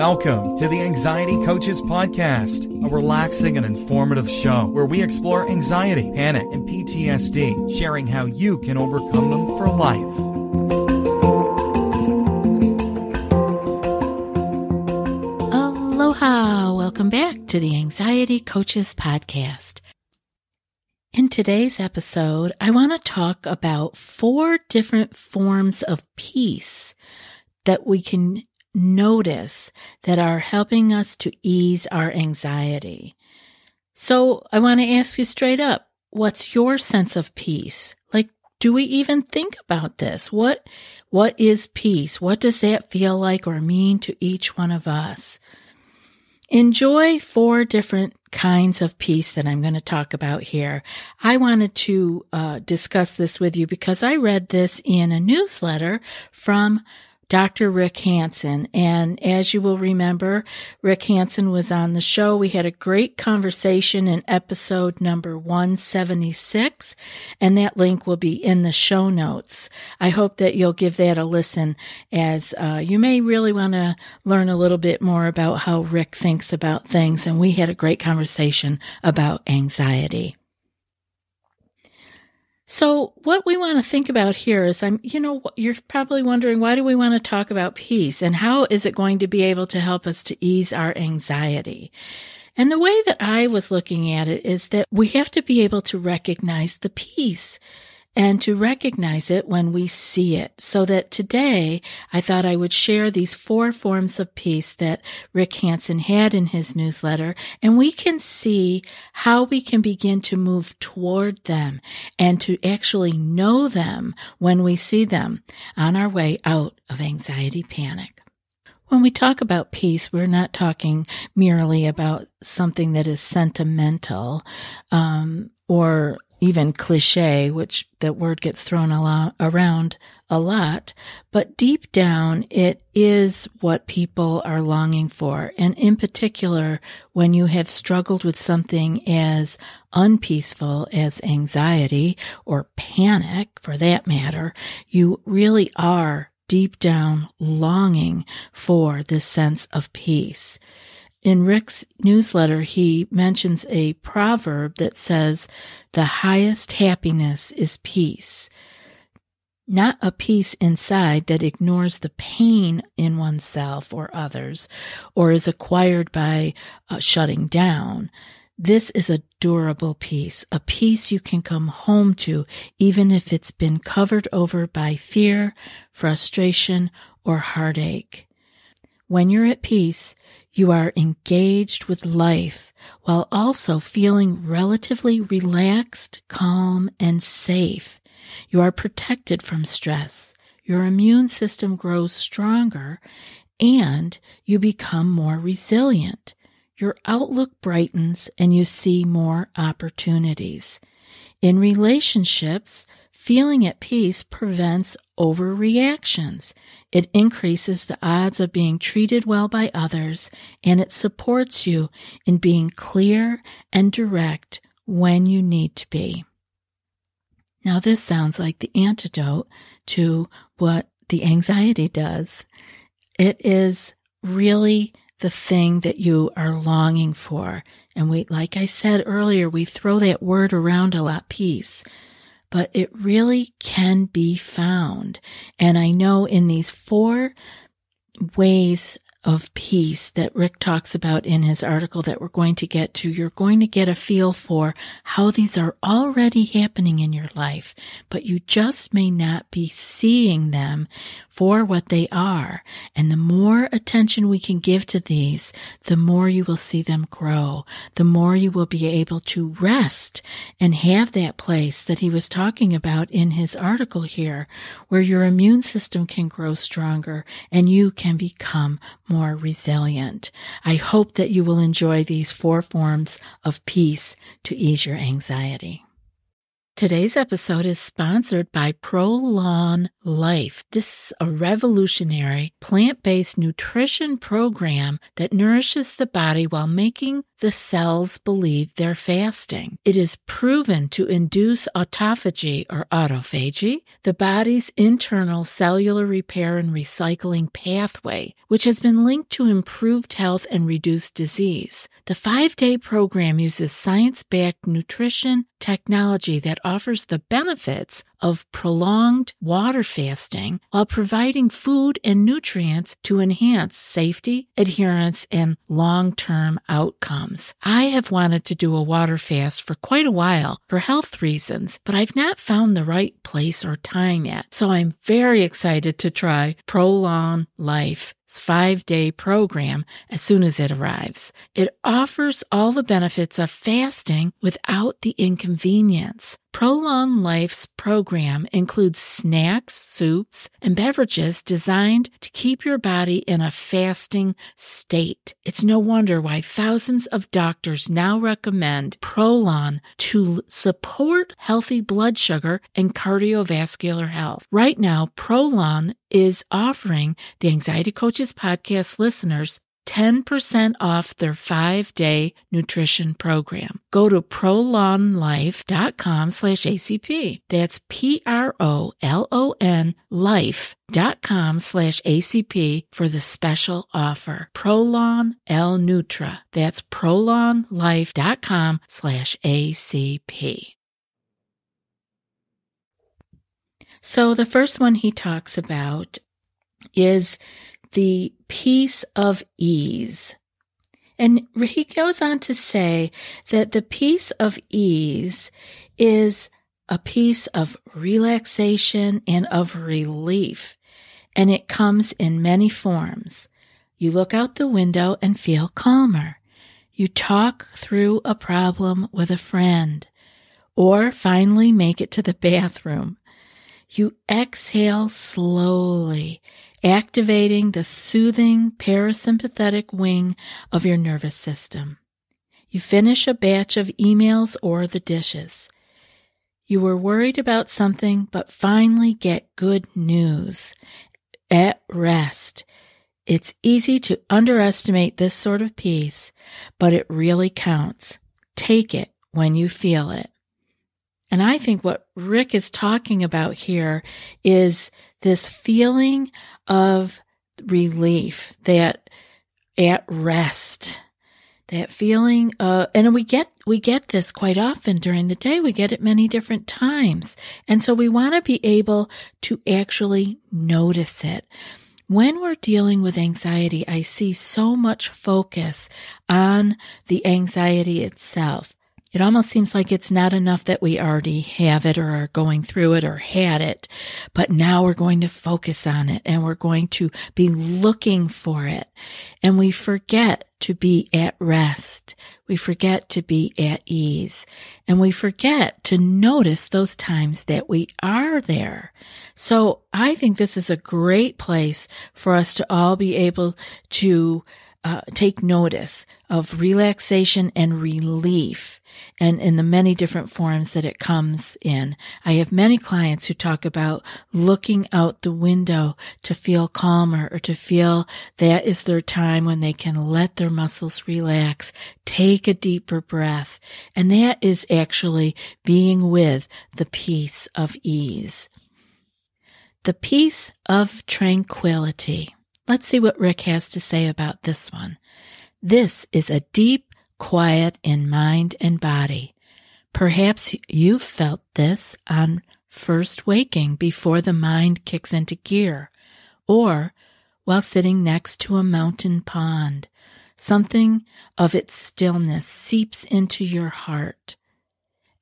Welcome to the Anxiety Coaches Podcast, a relaxing and informative show where we explore anxiety, panic, and PTSD, sharing how you can overcome them for life. Aloha! Welcome back to the Anxiety Coaches Podcast. In today's episode, I want to talk about four different forms of peace that we can notice that are helping us to ease our anxiety. So I want to ask you straight up, what's your sense of peace? Like, do we even think about this? What, what is peace? What does that feel like or mean to each one of us? Enjoy four different kinds of peace that I'm going to talk about here. I wanted to uh, discuss this with you because I read this in a newsletter from Dr. Rick Hanson. And as you will remember, Rick Hanson was on the show. We had a great conversation in episode number 176, and that link will be in the show notes. I hope that you'll give that a listen as uh, you may really want to learn a little bit more about how Rick thinks about things. And we had a great conversation about anxiety. So, what we want to think about here is I'm, you know, you're probably wondering why do we want to talk about peace and how is it going to be able to help us to ease our anxiety? And the way that I was looking at it is that we have to be able to recognize the peace and to recognize it when we see it. So that today I thought I would share these four forms of peace that Rick Hanson had in his newsletter, and we can see how we can begin to move toward them and to actually know them when we see them on our way out of anxiety panic. When we talk about peace, we're not talking merely about something that is sentimental um, or even cliche, which that word gets thrown lot, around a lot, but deep down it is what people are longing for. And in particular, when you have struggled with something as unpeaceful as anxiety or panic for that matter, you really are deep down longing for this sense of peace. In Rick's newsletter, he mentions a proverb that says, the highest happiness is peace. Not a peace inside that ignores the pain in oneself or others, or is acquired by uh, shutting down. This is a durable peace, a peace you can come home to, even if it's been covered over by fear, frustration, or heartache. When you're at peace, you are engaged with life while also feeling relatively relaxed, calm, and safe. You are protected from stress. Your immune system grows stronger and you become more resilient. Your outlook brightens and you see more opportunities. In relationships, feeling at peace prevents overreactions. It increases the odds of being treated well by others, and it supports you in being clear and direct when you need to be. Now, this sounds like the antidote to what the anxiety does. It is really the thing that you are longing for. And we, like I said earlier, we throw that word around a lot, peace but it really can be found. And I know in these four ways of peace that Rick talks about in his article that we're going to get to, you're going to get a feel for how these are already happening in your life, but you just may not be seeing them for what they are. And the more attention we can give to these, the more you will see them grow, the more you will be able to rest and have that place that he was talking about in his article here, where your immune system can grow stronger and you can become more resilient. I hope that you will enjoy these four forms of peace to ease your anxiety. Today's episode is sponsored by Prolon Life. This is a revolutionary plant based nutrition program that nourishes the body while making the cells believe they're fasting. It is proven to induce autophagy or autophagy, the body's internal cellular repair and recycling pathway, which has been linked to improved health and reduced disease. The five day program uses science backed nutrition technology that offers the benefits of prolonged water fasting while providing food and nutrients to enhance safety, adherence, and long term outcomes. I have wanted to do a water fast for quite a while for health reasons, but I've not found the right place or time yet. So I'm very excited to try Prolon Life five day program as soon as it arrives. It offers all the benefits of fasting without the inconvenience. Prolon Life's program includes snacks, soups, and beverages designed to keep your body in a fasting state. It's no wonder why thousands of doctors now recommend Prolon to support healthy blood sugar and cardiovascular health. Right now, Prolon is offering the Anxiety Coaches podcast listeners 10% off their five day nutrition program. Go to prolonlife.com slash ACP. That's P-R-O-L-O-N life.com slash ACP for the special offer. Prolon L Nutra. That's prolonlife.com slash ACP. So the first one he talks about is the peace of ease. And he goes on to say that the peace of ease is a piece of relaxation and of relief, and it comes in many forms. You look out the window and feel calmer. You talk through a problem with a friend, or finally make it to the bathroom. You exhale slowly activating the soothing parasympathetic wing of your nervous system. You finish a batch of emails or the dishes. You were worried about something, but finally get good news. At rest. It's easy to underestimate this sort of peace, but it really counts. Take it when you feel it. And I think what Rick is talking about here is this feeling of relief, that at rest, that feeling uh and we get we get this quite often during the day. We get it many different times. And so we want to be able to actually notice it. When we're dealing with anxiety i see so much focus on the anxiety itself it almost seems like it's not enough that we already have it or are going through it or had it, but now we're going to focus on it and we're going to be looking for it. And we forget to be at rest. We forget to be at ease and we forget to notice those times that we are there. So I think this is a great place for us to all be able to uh, take notice of relaxation and relief and in the many different forms that it comes in. I have many clients who talk about looking out the window to feel calmer or to feel that is their time when they can let their muscles relax, take a deeper breath. And that is actually being with the peace of ease. The peace of tranquility. Let's see what Rick has to say about this one. This is a deep quiet in mind and body. Perhaps you've felt this on first waking before the mind kicks into gear, or while sitting next to a mountain pond. Something of its stillness seeps into your heart.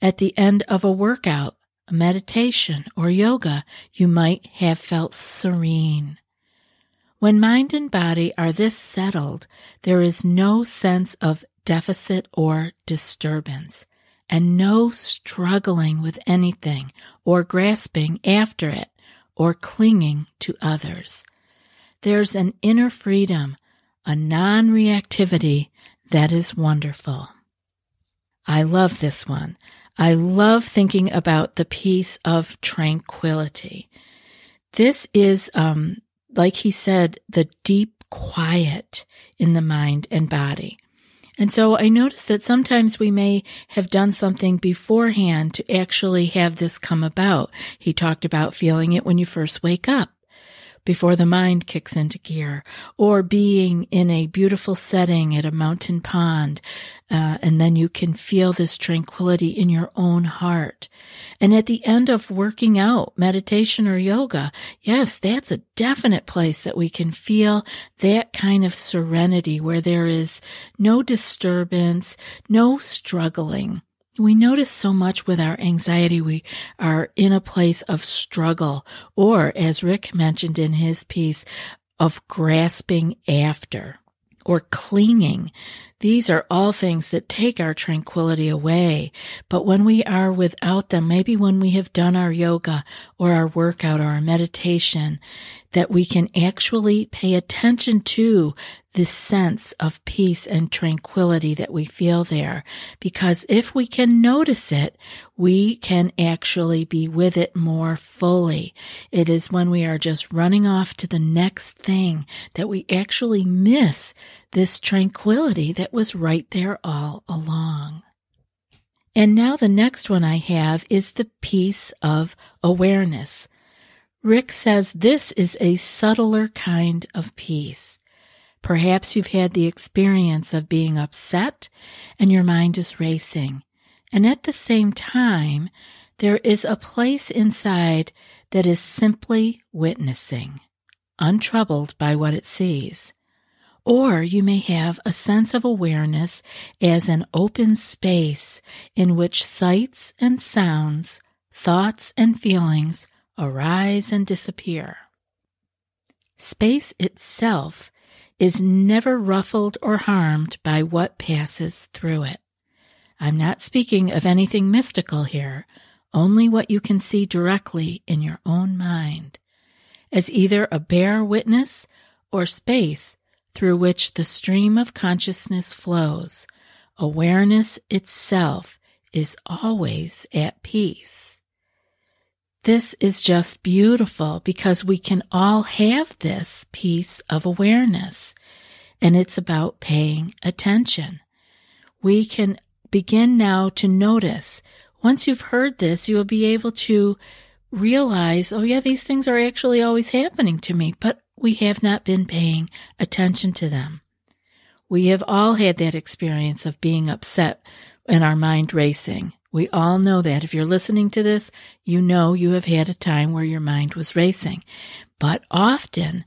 At the end of a workout, a meditation, or yoga, you might have felt serene. When mind and body are this settled, there is no sense of deficit or disturbance, and no struggling with anything or grasping after it or clinging to others. There's an inner freedom, a non reactivity that is wonderful. I love this one. I love thinking about the peace of tranquility. This is, um, like he said, the deep quiet in the mind and body. And so I notice that sometimes we may have done something beforehand to actually have this come about. He talked about feeling it when you first wake up before the mind kicks into gear, or being in a beautiful setting at a mountain pond, uh, and then you can feel this tranquility in your own heart. And at the end of working out, meditation or yoga, yes, that's a definite place that we can feel that kind of serenity where there is no disturbance, no struggling we notice so much with our anxiety, we are in a place of struggle, or as Rick mentioned in his piece, of grasping after or clinging. These are all things that take our tranquility away. But when we are without them, maybe when we have done our yoga or our workout or our meditation, that we can actually pay attention to this sense of peace and tranquility that we feel there. Because if we can notice it, we can actually be with it more fully. It is when we are just running off to the next thing that we actually miss this tranquility that was right there all along. And now the next one I have is the peace of awareness. Rick says this is a subtler kind of peace. Perhaps you've had the experience of being upset and your mind is racing. And at the same time, there is a place inside that is simply witnessing, untroubled by what it sees. Or you may have a sense of awareness as an open space in which sights and sounds, thoughts and feelings arise and disappear. Space itself is never ruffled or harmed by what passes through it. I'm not speaking of anything mystical here, only what you can see directly in your own mind, as either a bare witness or space through which the stream of consciousness flows. Awareness itself is always at peace. This is just beautiful because we can all have this peace of awareness, and it's about paying attention. We can begin now to notice. Once you've heard this, you will be able to realize, oh, yeah, these things are actually always happening to me, but we have not been paying attention to them. We have all had that experience of being upset and our mind racing. We all know that. If you're listening to this, you know you have had a time where your mind was racing. But often,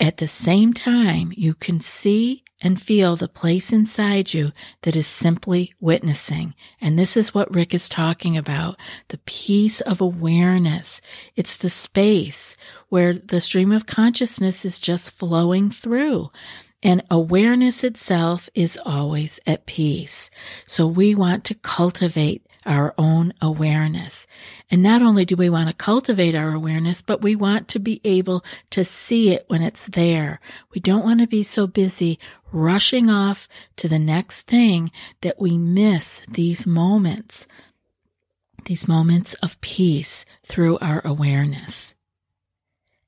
at the same time, you can see and feel the place inside you that is simply witnessing. And this is what Rick is talking about the peace of awareness. It's the space where the stream of consciousness is just flowing through. And awareness itself is always at peace. So we want to cultivate our own awareness. And not only do we want to cultivate our awareness, but we want to be able to see it when it's there. We don't want to be so busy rushing off to the next thing that we miss these moments, these moments of peace through our awareness.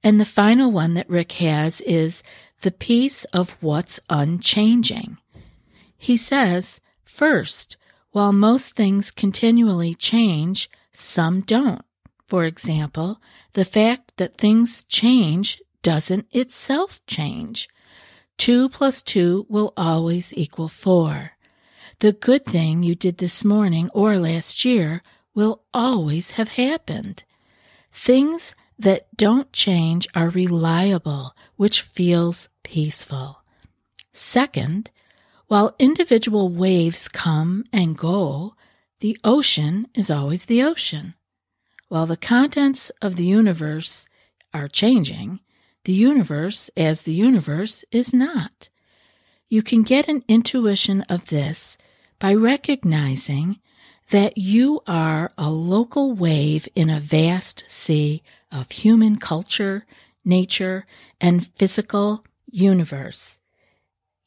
And the final one that Rick has is the peace of what's unchanging. He says, first, while most things continually change, some don't. For example, the fact that things change doesn't itself change. 2 plus 2 will always equal 4. The good thing you did this morning or last year will always have happened. Things that don't change are reliable, which feels peaceful. Second, while individual waves come and go, the ocean is always the ocean. While the contents of the universe are changing, the universe as the universe is not. You can get an intuition of this by recognizing that you are a local wave in a vast sea of human culture, nature, and physical universe.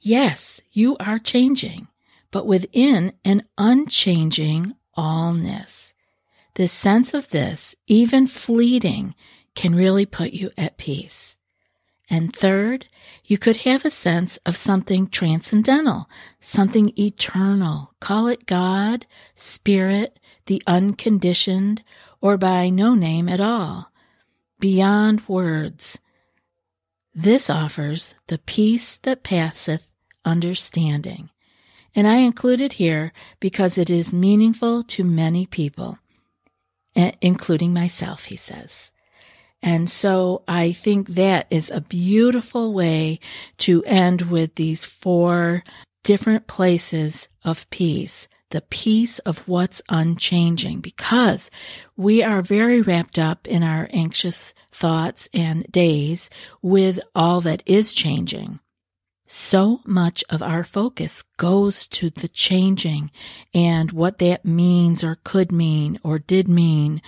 Yes, you are changing, but within an unchanging allness. The sense of this, even fleeting, can really put you at peace. And third, you could have a sense of something transcendental, something eternal. Call it God, Spirit, the unconditioned, or by no name at all. Beyond words. This offers the peace that passeth understanding. And I include it here because it is meaningful to many people, eh, including myself, he says. And so I think that is a beautiful way to end with these four different places of peace. The peace of what's unchanging because we are very wrapped up in our anxious thoughts and days with all that is changing so much of our focus goes to the changing and what that means or could mean or did mean.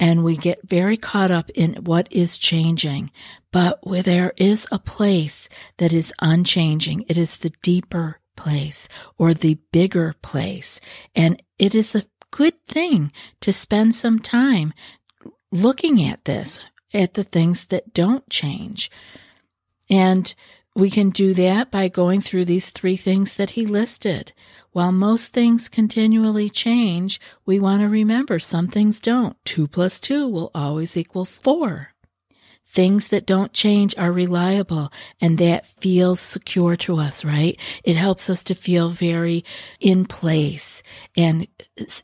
And we get very caught up in what is changing. But where there is a place that is unchanging, it is the deeper place or the bigger place. And it is a good thing to spend some time looking at this, at the things that don't change. And we can do that by going through these three things that he listed. While most things continually change, we want to remember some things don't. Two plus two will always equal four. Things that don't change are reliable and that feels secure to us, right? It helps us to feel very in place and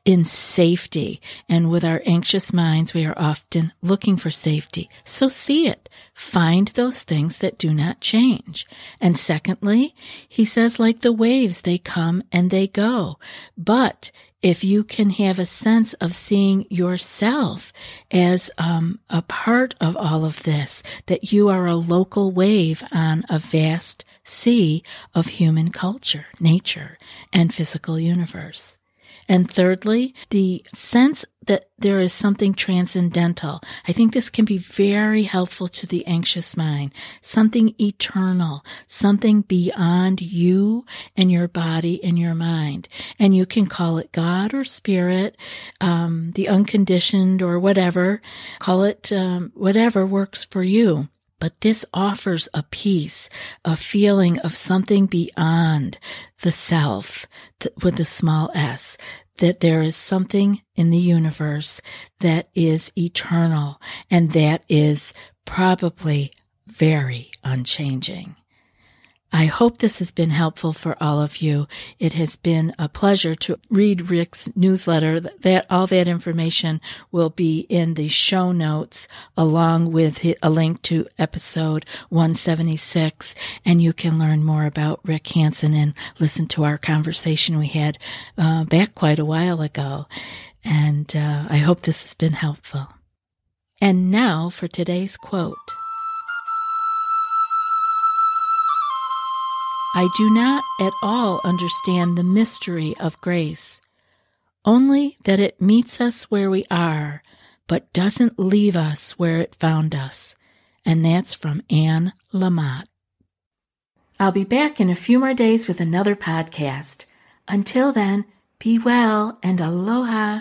in safety. And with our anxious minds, we are often looking for safety. So see it. Find those things that do not change. And secondly, he says, like the waves, they come and they go. But if you can have a sense of seeing yourself as um, a part of all of this, that you are a local wave on a vast sea of human culture, nature, and physical universe. And thirdly, the sense that there is something transcendental. I think this can be very helpful to the anxious mind. Something eternal, something beyond you and your body and your mind. And you can call it God or spirit, um, the unconditioned or whatever. Call it um, whatever works for you. But this offers a peace, a feeling of something beyond the self with a small s, that there is something in the universe that is eternal and that is probably very unchanging. I hope this has been helpful for all of you. It has been a pleasure to read Rick's newsletter. That all that information will be in the show notes along with a link to episode 176 and you can learn more about Rick Hanson and listen to our conversation we had uh, back quite a while ago. And uh, I hope this has been helpful. And now for today's quote. I do not at all understand the mystery of grace, only that it meets us where we are, but doesn't leave us where it found us. And that's from Anne Lamott. I'll be back in a few more days with another podcast. Until then, be well and aloha.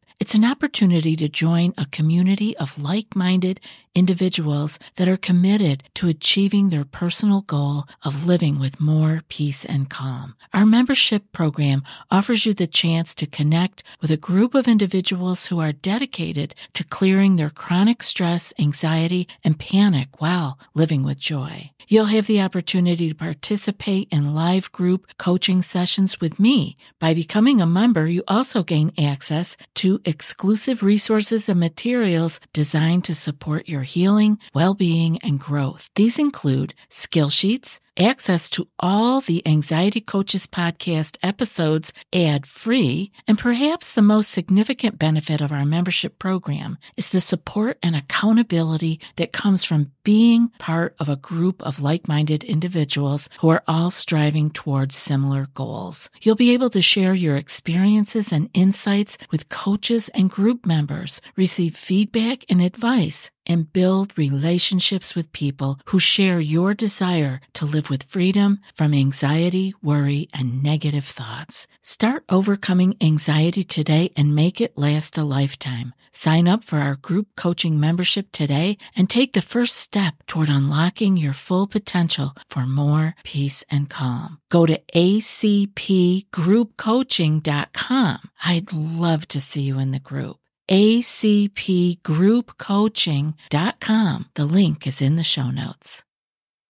It's an opportunity to join a community of like minded individuals that are committed to achieving their personal goal of living with more peace and calm. Our membership program offers you the chance to connect with a group of individuals who are dedicated to clearing their chronic stress, anxiety, and panic while living with joy. You'll have the opportunity to participate in live group coaching sessions with me. By becoming a member, you also gain access to exclusive resources and materials designed to support your healing, well being, and growth. These include skill sheets, access to all the Anxiety Coaches podcast episodes ad free, and perhaps the most significant benefit of our membership program is the support and accountability that comes from being part of a group of like minded individuals who are all striving towards similar goals. You'll be able to share your experiences and insights with coaches and group members, receive feedback and advice, and build relationships with people who share your desire to live with freedom from anxiety, worry, and negative thoughts. Start overcoming anxiety today and make it last a lifetime. Sign up for our group coaching membership today and take the first step toward unlocking your full potential for more peace and calm. Go to acpgroupcoaching.com. I'd love to see you in the group acpgroupcoaching.com. The link is in the show notes.